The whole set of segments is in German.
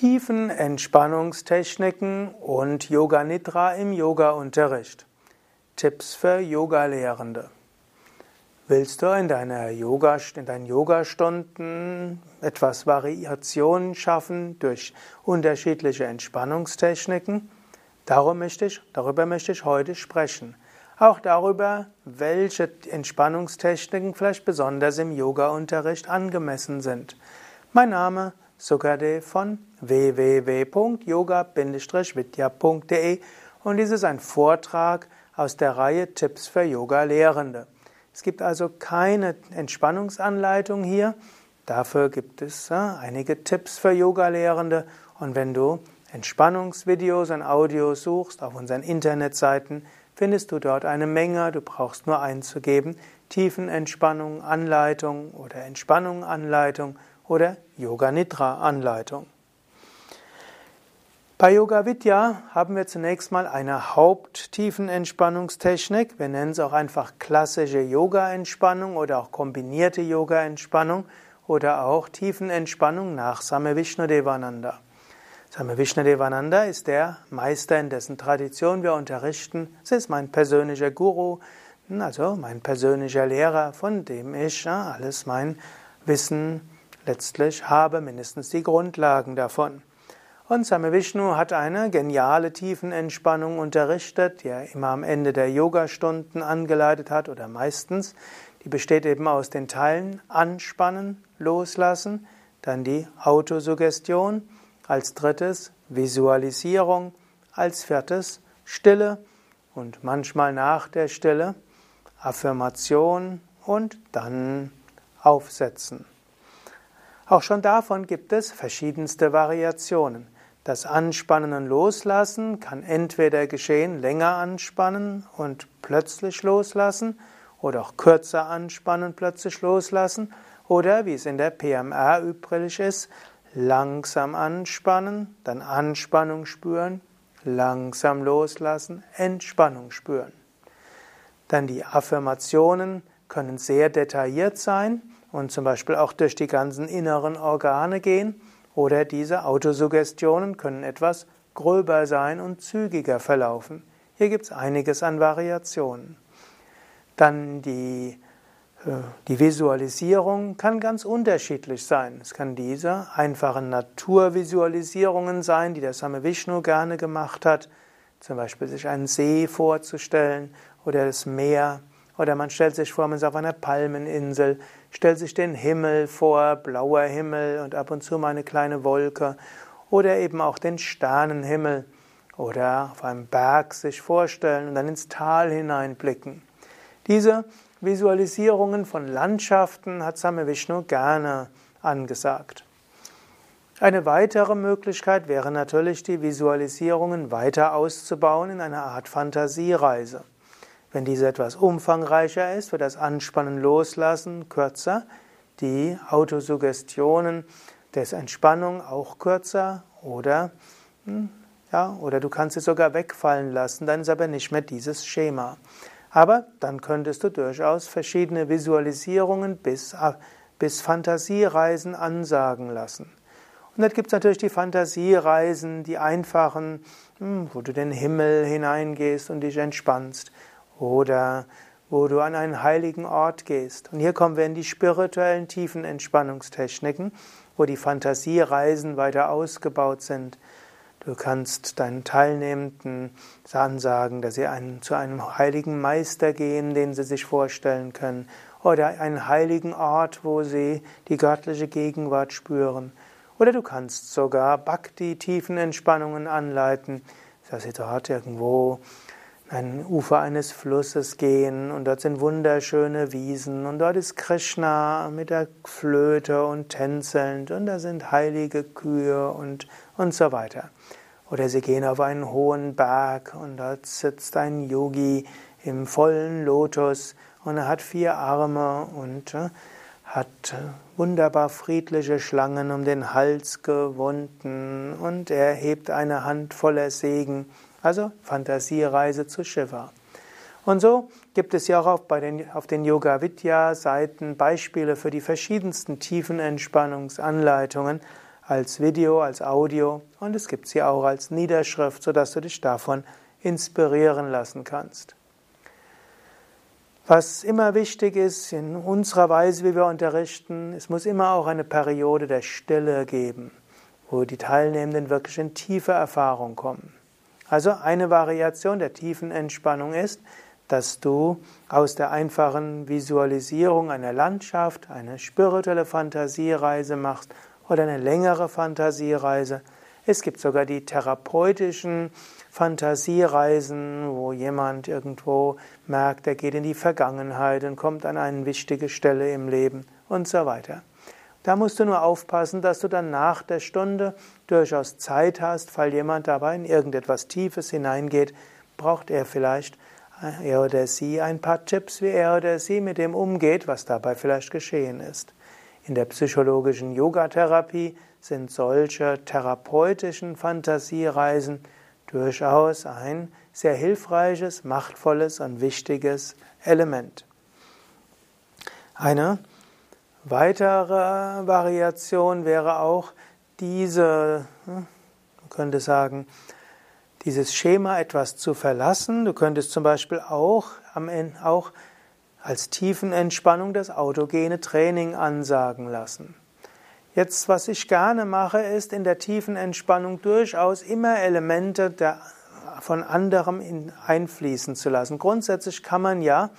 Tiefen Entspannungstechniken und Yoga Nidra im Yoga-Unterricht. Tipps für Yoga-Lehrende. Willst du in, deiner Yoga, in deinen Yogastunden etwas Variation schaffen durch unterschiedliche Entspannungstechniken? Darum möchte ich, darüber möchte ich heute sprechen. Auch darüber, welche Entspannungstechniken vielleicht besonders im Yoga-Unterricht angemessen sind. Mein Name ist Sukadev von www.yoga-vidya.de und dies ist ein Vortrag aus der Reihe Tipps für Yoga-Lehrende. Es gibt also keine Entspannungsanleitung hier, dafür gibt es äh, einige Tipps für Yoga-Lehrende. Und wenn du Entspannungsvideos und Audios suchst auf unseren Internetseiten, findest du dort eine Menge, du brauchst nur einzugeben, Tiefenentspannung, Anleitung oder Entspannung, Anleitung oder Yoga Nidra Anleitung. Bei Yoga Vidya haben wir zunächst mal eine Haupttiefenentspannungstechnik. Wir nennen es auch einfach klassische Yoga-Entspannung oder auch kombinierte Yoga-Entspannung oder auch Tiefenentspannung nach Same Vishnudevananda. Same Vishnudevananda ist der Meister, in dessen Tradition wir unterrichten. Es ist mein persönlicher Guru, also mein persönlicher Lehrer, von dem ich alles mein Wissen letztlich habe, mindestens die Grundlagen davon. Und Same Vishnu hat eine geniale Tiefenentspannung unterrichtet, die er immer am Ende der Yogastunden angeleitet hat oder meistens. Die besteht eben aus den Teilen Anspannen, Loslassen, dann die Autosuggestion, als drittes Visualisierung, als viertes Stille und manchmal nach der Stille Affirmation und dann Aufsetzen. Auch schon davon gibt es verschiedenste Variationen. Das Anspannen und Loslassen kann entweder geschehen, länger anspannen und plötzlich loslassen, oder auch kürzer anspannen und plötzlich loslassen, oder wie es in der PMR üblich ist, langsam anspannen, dann Anspannung spüren, langsam loslassen, Entspannung spüren. Dann die Affirmationen können sehr detailliert sein und zum Beispiel auch durch die ganzen inneren Organe gehen oder diese Autosuggestionen können etwas gröber sein und zügiger verlaufen. Hier gibt es einiges an Variationen. Dann die, äh, die Visualisierung kann ganz unterschiedlich sein. Es kann diese einfachen Naturvisualisierungen sein, die der Same Vishnu gerne gemacht hat, zum Beispiel sich einen See vorzustellen oder das Meer oder man stellt sich vor, man ist auf einer Palmeninsel, stellt sich den Himmel vor, blauer Himmel und ab und zu mal eine kleine Wolke. Oder eben auch den Sternenhimmel. Oder auf einem Berg sich vorstellen und dann ins Tal hineinblicken. Diese Visualisierungen von Landschaften hat Same Vishnu gerne angesagt. Eine weitere Möglichkeit wäre natürlich, die Visualisierungen weiter auszubauen in einer Art Fantasiereise. Wenn diese etwas umfangreicher ist, wird das Anspannen loslassen kürzer, die Autosuggestionen des Entspannung auch kürzer oder hm, ja, oder du kannst es sogar wegfallen lassen, dann ist aber nicht mehr dieses Schema. Aber dann könntest du durchaus verschiedene Visualisierungen bis, bis Fantasiereisen ansagen lassen. Und dann gibt es natürlich die Fantasiereisen, die einfachen, hm, wo du den Himmel hineingehst und dich entspannst oder wo du an einen heiligen Ort gehst. Und hier kommen wir in die spirituellen tiefen Entspannungstechniken, wo die Fantasiereisen weiter ausgebaut sind. Du kannst deinen Teilnehmenden ansagen, dass sie einen, zu einem heiligen Meister gehen, den sie sich vorstellen können, oder einen heiligen Ort, wo sie die göttliche Gegenwart spüren. Oder du kannst sogar Bhakti-tiefen Entspannungen anleiten, dass sie dort irgendwo ein Ufer eines Flusses gehen und dort sind wunderschöne Wiesen und dort ist Krishna mit der Flöte und tänzelnd und da sind heilige Kühe und, und so weiter. Oder sie gehen auf einen hohen Berg und dort sitzt ein Yogi im vollen Lotus und er hat vier Arme und äh, hat äh, wunderbar friedliche Schlangen um den Hals gewunden und er hebt eine Hand voller Segen also Fantasiereise zu Shiva. Und so gibt es ja auch bei den, auf den Yoga Vidya Seiten Beispiele für die verschiedensten tiefen Entspannungsanleitungen, als Video, als Audio und es gibt sie auch als Niederschrift, sodass du dich davon inspirieren lassen kannst. Was immer wichtig ist in unserer Weise, wie wir unterrichten, es muss immer auch eine Periode der Stille geben, wo die Teilnehmenden wirklich in tiefe Erfahrung kommen. Also eine Variation der tiefen Entspannung ist, dass du aus der einfachen Visualisierung einer Landschaft eine spirituelle Fantasiereise machst oder eine längere Fantasiereise. Es gibt sogar die therapeutischen Fantasiereisen, wo jemand irgendwo merkt, er geht in die Vergangenheit und kommt an eine wichtige Stelle im Leben und so weiter. Da musst du nur aufpassen, dass du dann nach der Stunde durchaus Zeit hast, falls jemand dabei in irgendetwas Tiefes hineingeht, braucht er vielleicht er oder sie ein paar Tipps, wie er oder sie mit dem umgeht, was dabei vielleicht geschehen ist. In der psychologischen Yogatherapie sind solche therapeutischen Fantasiereisen durchaus ein sehr hilfreiches, machtvolles und wichtiges Element. Eine weitere Variation wäre auch diese, hm, man könnte sagen, dieses Schema etwas zu verlassen. Du könntest zum Beispiel auch, am Ende, auch als Tiefenentspannung das autogene Training ansagen lassen. Jetzt, was ich gerne mache, ist in der tiefen Entspannung durchaus immer Elemente der, von anderem in, einfließen zu lassen. Grundsätzlich kann man ja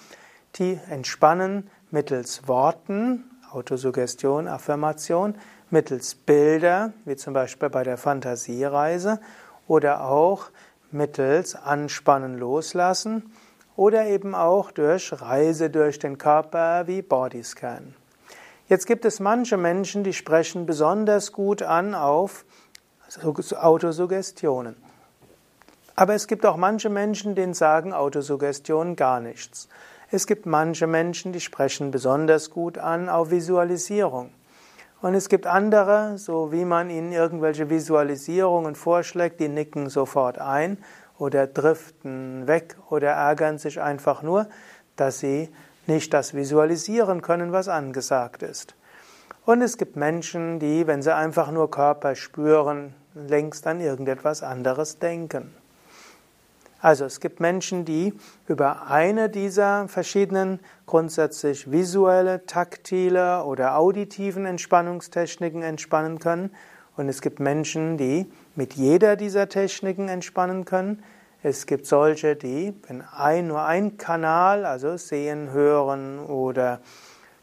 die entspannen mittels Worten, Autosuggestion, Affirmation, mittels Bilder, wie zum Beispiel bei der Fantasiereise, oder auch mittels Anspannen loslassen oder eben auch durch Reise durch den Körper wie Bodyscan. Jetzt gibt es manche Menschen, die sprechen besonders gut an auf Autosuggestionen. Aber es gibt auch manche Menschen, denen sagen Autosuggestionen gar nichts. Es gibt manche Menschen, die sprechen besonders gut an auf Visualisierung. Und es gibt andere, so wie man ihnen irgendwelche Visualisierungen vorschlägt, die nicken sofort ein oder driften weg oder ärgern sich einfach nur, dass sie nicht das visualisieren können, was angesagt ist. Und es gibt Menschen, die, wenn sie einfach nur Körper spüren, längst an irgendetwas anderes denken. Also es gibt Menschen, die über eine dieser verschiedenen grundsätzlich visuelle, taktile oder auditiven Entspannungstechniken entspannen können. Und es gibt Menschen, die mit jeder dieser Techniken entspannen können. Es gibt solche, die, wenn ein, nur ein Kanal, also Sehen, Hören oder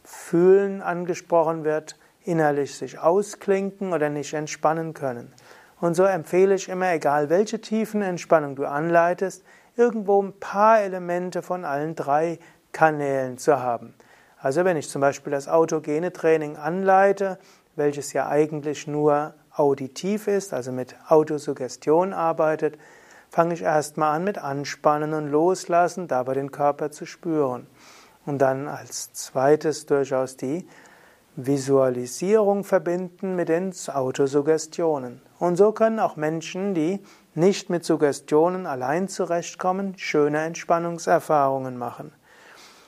Fühlen angesprochen wird, innerlich sich ausklinken oder nicht entspannen können. Und so empfehle ich immer, egal welche tiefen Entspannung du anleitest, irgendwo ein paar Elemente von allen drei Kanälen zu haben. Also wenn ich zum Beispiel das autogene Training anleite, welches ja eigentlich nur auditiv ist, also mit Autosuggestion arbeitet, fange ich erstmal an mit Anspannen und Loslassen, dabei den Körper zu spüren. Und dann als zweites durchaus die Visualisierung verbinden mit den Autosuggestionen. Und so können auch Menschen, die nicht mit Suggestionen allein zurechtkommen, schöne Entspannungserfahrungen machen.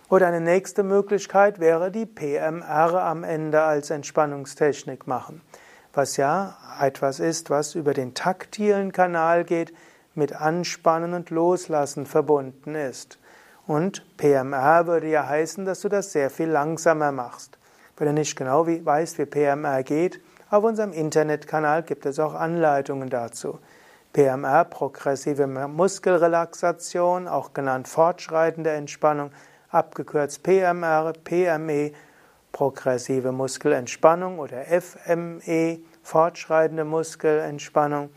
Oder eine nächste Möglichkeit wäre die PMR am Ende als Entspannungstechnik machen, was ja etwas ist, was über den taktilen Kanal geht, mit Anspannen und Loslassen verbunden ist. Und PMR würde ja heißen, dass du das sehr viel langsamer machst. Wenn du nicht genau weißt, wie PMR geht, auf unserem Internetkanal gibt es auch Anleitungen dazu. PMR, progressive Muskelrelaxation, auch genannt fortschreitende Entspannung, abgekürzt PMR, PME, progressive Muskelentspannung oder FME, fortschreitende Muskelentspannung.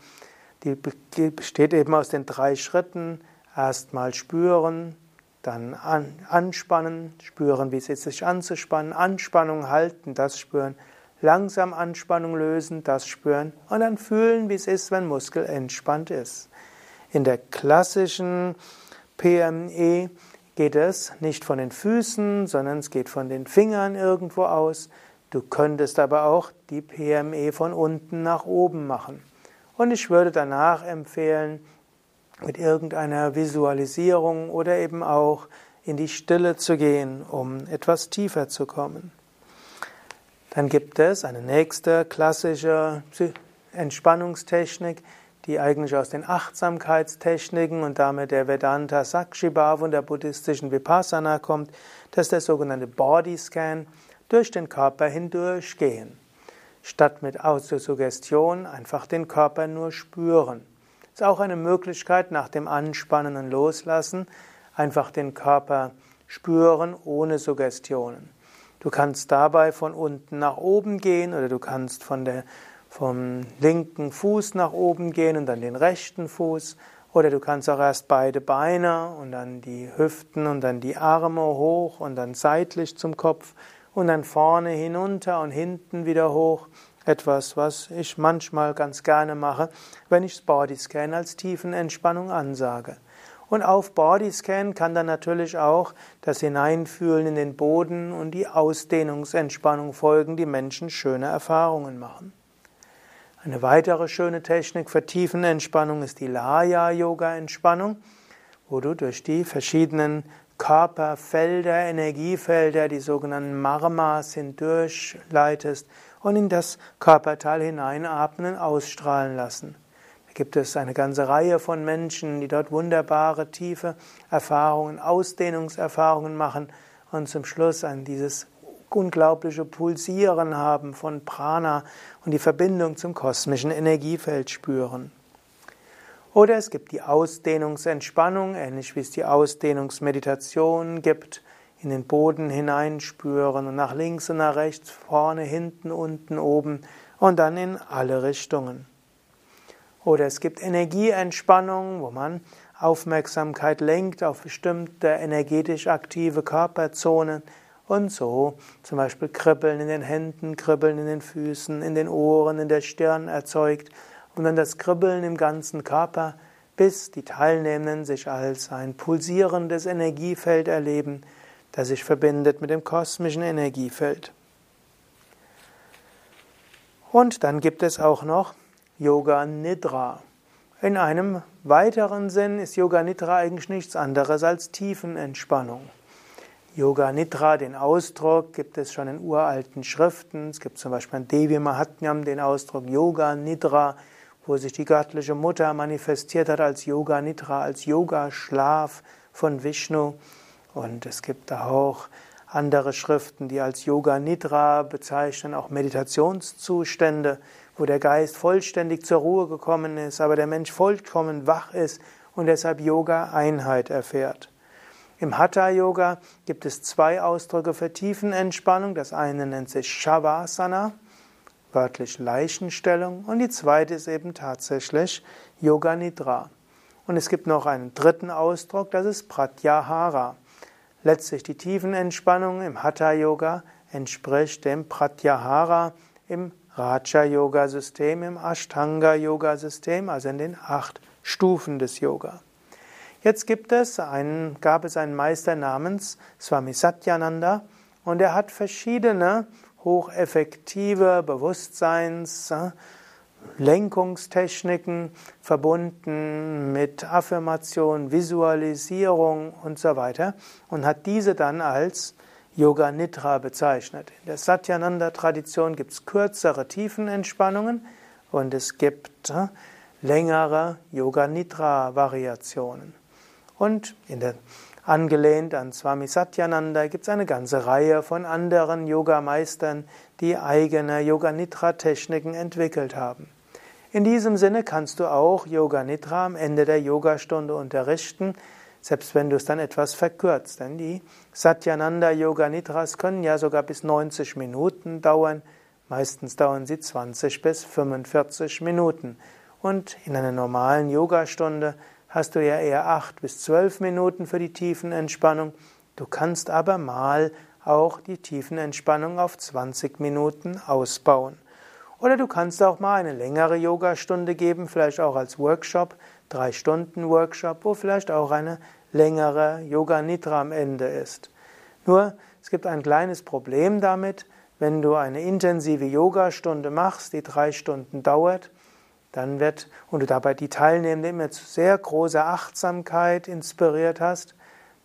Die besteht eben aus den drei Schritten. Erstmal spüren, dann anspannen, spüren, wie es ist, sich anzuspannen, Anspannung halten, das spüren, langsam Anspannung lösen, das spüren und dann fühlen, wie es ist, wenn Muskel entspannt ist. In der klassischen PME geht es nicht von den Füßen, sondern es geht von den Fingern irgendwo aus. Du könntest aber auch die PME von unten nach oben machen. Und ich würde danach empfehlen, mit irgendeiner Visualisierung oder eben auch in die Stille zu gehen, um etwas tiefer zu kommen. Dann gibt es eine nächste klassische Entspannungstechnik, die eigentlich aus den Achtsamkeitstechniken und damit der Vedanta Sakshibhava und der buddhistischen Vipassana kommt. Das ist der sogenannte Body Scan, durch den Körper hindurch gehen. Statt mit Autosuggestion einfach den Körper nur spüren. Ist auch eine Möglichkeit nach dem Anspannen und Loslassen, einfach den Körper spüren ohne Suggestionen. Du kannst dabei von unten nach oben gehen oder du kannst von der, vom linken Fuß nach oben gehen und dann den rechten Fuß. Oder du kannst auch erst beide Beine und dann die Hüften und dann die Arme hoch und dann seitlich zum Kopf und dann vorne hinunter und hinten wieder hoch. Etwas, was ich manchmal ganz gerne mache, wenn ich das Bodyscan als Tiefenentspannung ansage. Und auf Bodyscan kann dann natürlich auch das Hineinfühlen in den Boden und die Ausdehnungsentspannung folgen, die Menschen schöne Erfahrungen machen. Eine weitere schöne Technik für Tiefenentspannung ist die Laya-Yoga-Entspannung, wo du durch die verschiedenen Körperfelder, Energiefelder, die sogenannten Marmas hindurchleitest und in das Körperteil hineinatmen ausstrahlen lassen gibt es eine ganze Reihe von Menschen, die dort wunderbare, tiefe Erfahrungen, Ausdehnungserfahrungen machen und zum Schluss an dieses unglaubliche Pulsieren haben von Prana und die Verbindung zum kosmischen Energiefeld spüren. Oder es gibt die Ausdehnungsentspannung, ähnlich wie es die Ausdehnungsmeditation gibt, in den Boden hineinspüren und nach links und nach rechts, vorne, hinten, unten, oben und dann in alle Richtungen. Oder es gibt Energieentspannung, wo man Aufmerksamkeit lenkt auf bestimmte energetisch aktive Körperzonen und so zum Beispiel Kribbeln in den Händen, Kribbeln in den Füßen, in den Ohren, in der Stirn erzeugt und dann das Kribbeln im ganzen Körper, bis die Teilnehmenden sich als ein pulsierendes Energiefeld erleben, das sich verbindet mit dem kosmischen Energiefeld. Und dann gibt es auch noch Yoga Nidra. In einem weiteren Sinn ist Yoga Nidra eigentlich nichts anderes als Tiefenentspannung. Yoga Nidra, den Ausdruck, gibt es schon in uralten Schriften. Es gibt zum Beispiel in Devi Mahatmyam den Ausdruck Yoga Nidra, wo sich die göttliche Mutter manifestiert hat als Yoga Nidra, als Yoga-Schlaf von Vishnu. Und es gibt auch andere Schriften, die als Yoga Nidra bezeichnen, auch Meditationszustände wo der Geist vollständig zur Ruhe gekommen ist, aber der Mensch vollkommen wach ist und deshalb Yoga Einheit erfährt. Im Hatha Yoga gibt es zwei Ausdrücke für Tiefenentspannung. Das eine nennt sich Shavasana, wörtlich Leichenstellung, und die zweite ist eben tatsächlich Yoga Nidra. Und es gibt noch einen dritten Ausdruck, das ist Pratyahara. Letztlich die Tiefenentspannung im Hatha Yoga entspricht dem Pratyahara im Raja-Yoga-System, im Ashtanga-Yoga-System, also in den acht Stufen des Yoga. Jetzt gibt es einen, gab es einen Meister namens Swami Satyananda und er hat verschiedene hocheffektive Bewusstseins, Lenkungstechniken verbunden mit Affirmation, Visualisierung und so weiter und hat diese dann als Yoga Nidra bezeichnet. In der Satyananda-Tradition gibt es kürzere Tiefenentspannungen und es gibt äh, längere Yoga Nidra-Variationen. Und in der, angelehnt an Swami Satyananda gibt es eine ganze Reihe von anderen Yogameistern, die eigene Yoga Nidra-Techniken entwickelt haben. In diesem Sinne kannst du auch Yoga Nidra am Ende der Yogastunde unterrichten selbst wenn du es dann etwas verkürzt. Denn die Satyananda Yoga Nidras können ja sogar bis 90 Minuten dauern. Meistens dauern sie 20 bis 45 Minuten. Und in einer normalen Yogastunde hast du ja eher 8 bis 12 Minuten für die Tiefenentspannung. Du kannst aber mal auch die Tiefenentspannung auf 20 Minuten ausbauen. Oder du kannst auch mal eine längere Yogastunde geben, vielleicht auch als Workshop, drei Stunden Workshop, wo vielleicht auch eine längere Yoga Nidra am Ende ist. Nur, es gibt ein kleines Problem damit, wenn du eine intensive Yogastunde machst, die drei Stunden dauert, dann wird, und du dabei die Teilnehmenden immer zu sehr großer Achtsamkeit inspiriert hast,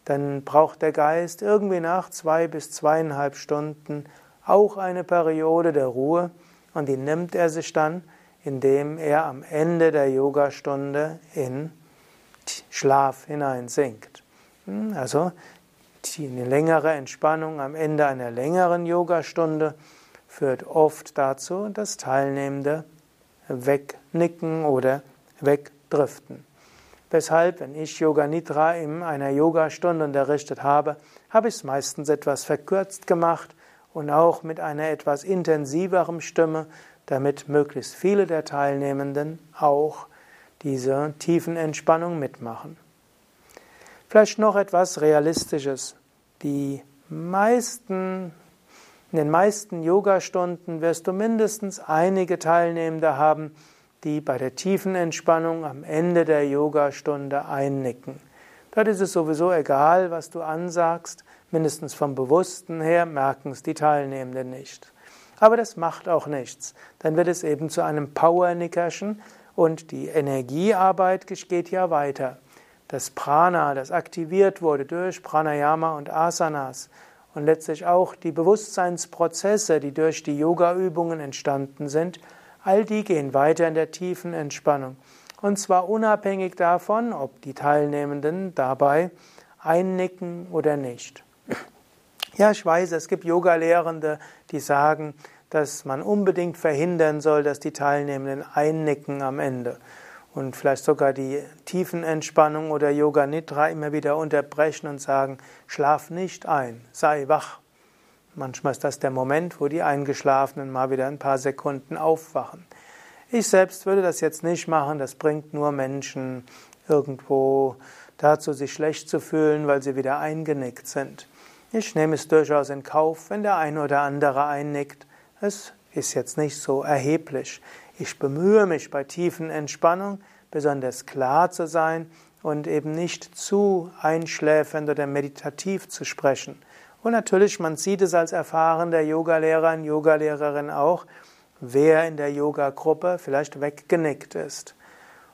dann braucht der Geist irgendwie nach zwei bis zweieinhalb Stunden auch eine Periode der Ruhe und die nimmt er sich dann, indem er am Ende der Yogastunde in Schlaf hineinsinkt. Hm, also eine längere Entspannung am Ende einer längeren Yogastunde führt oft dazu, dass Teilnehmende wegnicken oder wegdriften. Weshalb, wenn ich Yoga Nidra in einer Yogastunde unterrichtet habe, habe ich es meistens etwas verkürzt gemacht und auch mit einer etwas intensiveren Stimme, damit möglichst viele der Teilnehmenden auch diese tiefen Entspannung mitmachen. Vielleicht noch etwas Realistisches. Die meisten, in den meisten Yogastunden wirst du mindestens einige Teilnehmende haben, die bei der tiefen Entspannung am Ende der Yogastunde einnicken. Dort ist es sowieso egal, was du ansagst, mindestens vom Bewussten her merken es die Teilnehmenden nicht. Aber das macht auch nichts. Dann wird es eben zu einem Power-Nickerchen und die Energiearbeit geht ja weiter. Das Prana, das aktiviert wurde durch Pranayama und Asanas und letztlich auch die Bewusstseinsprozesse, die durch die Yoga-Übungen entstanden sind, All die gehen weiter in der tiefen Entspannung. Und zwar unabhängig davon, ob die Teilnehmenden dabei einnicken oder nicht. Ja, ich weiß, es gibt Yoga-Lehrende, die sagen, dass man unbedingt verhindern soll, dass die Teilnehmenden einnicken am Ende und vielleicht sogar die Tiefenentspannung oder Yoga Nidra immer wieder unterbrechen und sagen, schlaf nicht ein, sei wach. Manchmal ist das der Moment, wo die Eingeschlafenen mal wieder ein paar Sekunden aufwachen. Ich selbst würde das jetzt nicht machen, das bringt nur Menschen irgendwo dazu, sich schlecht zu fühlen, weil sie wieder eingenickt sind. Ich nehme es durchaus in Kauf, wenn der eine oder andere einnickt. Es ist jetzt nicht so erheblich. Ich bemühe mich bei tiefen Entspannung besonders klar zu sein und eben nicht zu einschläfernd oder meditativ zu sprechen. Und natürlich, man sieht es als erfahrener Yogalehrer und Yogalehrerin auch, wer in der Yoga-Gruppe vielleicht weggenickt ist.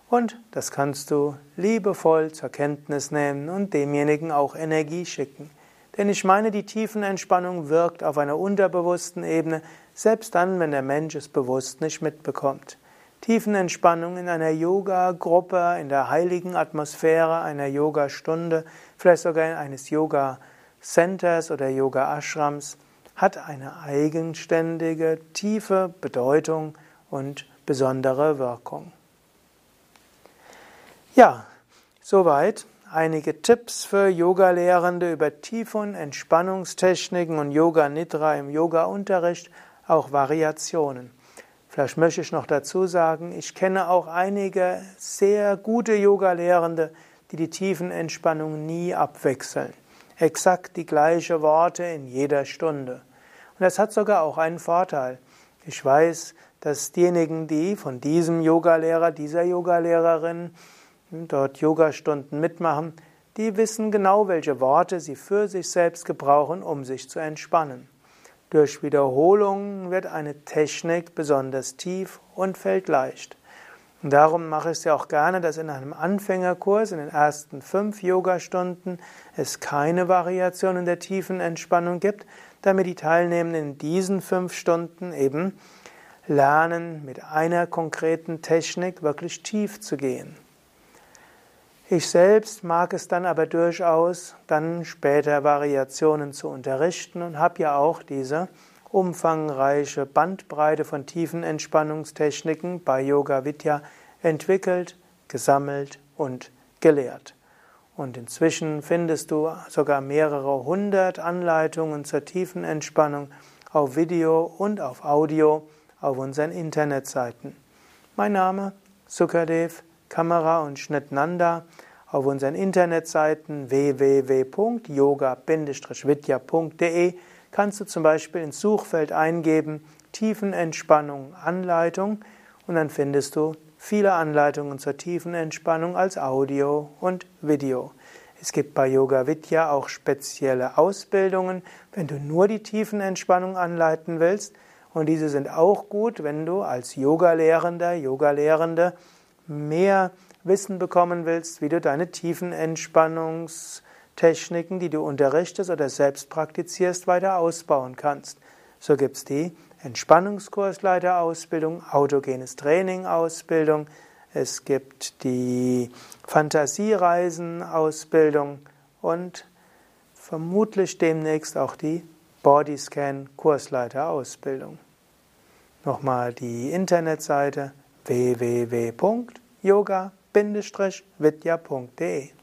Und das kannst du liebevoll zur Kenntnis nehmen und demjenigen auch Energie schicken. Denn ich meine, die Tiefenentspannung wirkt auf einer unterbewussten Ebene, selbst dann, wenn der Mensch es bewusst nicht mitbekommt. Tiefenentspannung in einer Yoga-Gruppe, in der heiligen Atmosphäre einer Yoga-Stunde, vielleicht sogar in eines Yoga- Centers oder Yoga Ashrams hat eine eigenständige, tiefe Bedeutung und besondere Wirkung. Ja, soweit einige Tipps für Yoga-Lehrende über und Entspannungstechniken und Yoga Nidra im Yoga-Unterricht, auch Variationen. Vielleicht möchte ich noch dazu sagen, ich kenne auch einige sehr gute Yoga-Lehrende, die die tiefen Entspannung nie abwechseln exakt die gleichen Worte in jeder Stunde. Und das hat sogar auch einen Vorteil. Ich weiß, dass diejenigen, die von diesem Yogalehrer, dieser Yogalehrerin dort Yogastunden mitmachen, die wissen genau, welche Worte sie für sich selbst gebrauchen, um sich zu entspannen. Durch Wiederholung wird eine Technik besonders tief und fällt leicht. Und darum mache ich es ja auch gerne, dass in einem Anfängerkurs, in den ersten fünf Yogastunden, es keine Variation in der tiefen Entspannung gibt, damit die Teilnehmenden in diesen fünf Stunden eben lernen, mit einer konkreten Technik wirklich tief zu gehen. Ich selbst mag es dann aber durchaus, dann später Variationen zu unterrichten und habe ja auch diese umfangreiche Bandbreite von tiefen Entspannungstechniken bei Yoga Vidya entwickelt, gesammelt und gelehrt. Und inzwischen findest du sogar mehrere hundert Anleitungen zur tiefen Entspannung auf Video und auf Audio auf unseren Internetseiten. Mein Name Sukadev, Kamera und Schnittnanda auf unseren Internetseiten www.yoga-vidya.de kannst du zum Beispiel ins Suchfeld eingeben Tiefenentspannung Anleitung und dann findest du viele Anleitungen zur tiefen Entspannung als Audio und Video. Es gibt bei Yoga Vidya auch spezielle Ausbildungen, wenn du nur die tiefen Entspannung anleiten willst. Und diese sind auch gut, wenn du als Yoga-Lehrender, Yoga-Lehrende mehr Wissen bekommen willst, wie du deine tiefen Entspannungs Techniken, die du unterrichtest oder selbst praktizierst, weiter ausbauen kannst. So gibt es die Entspannungskursleiterausbildung, autogenes Training-Ausbildung, es gibt die Fantasiereisen-Ausbildung und vermutlich demnächst auch die Bodyscan-Kursleiterausbildung. Nochmal die Internetseite www.yoga-vidya.de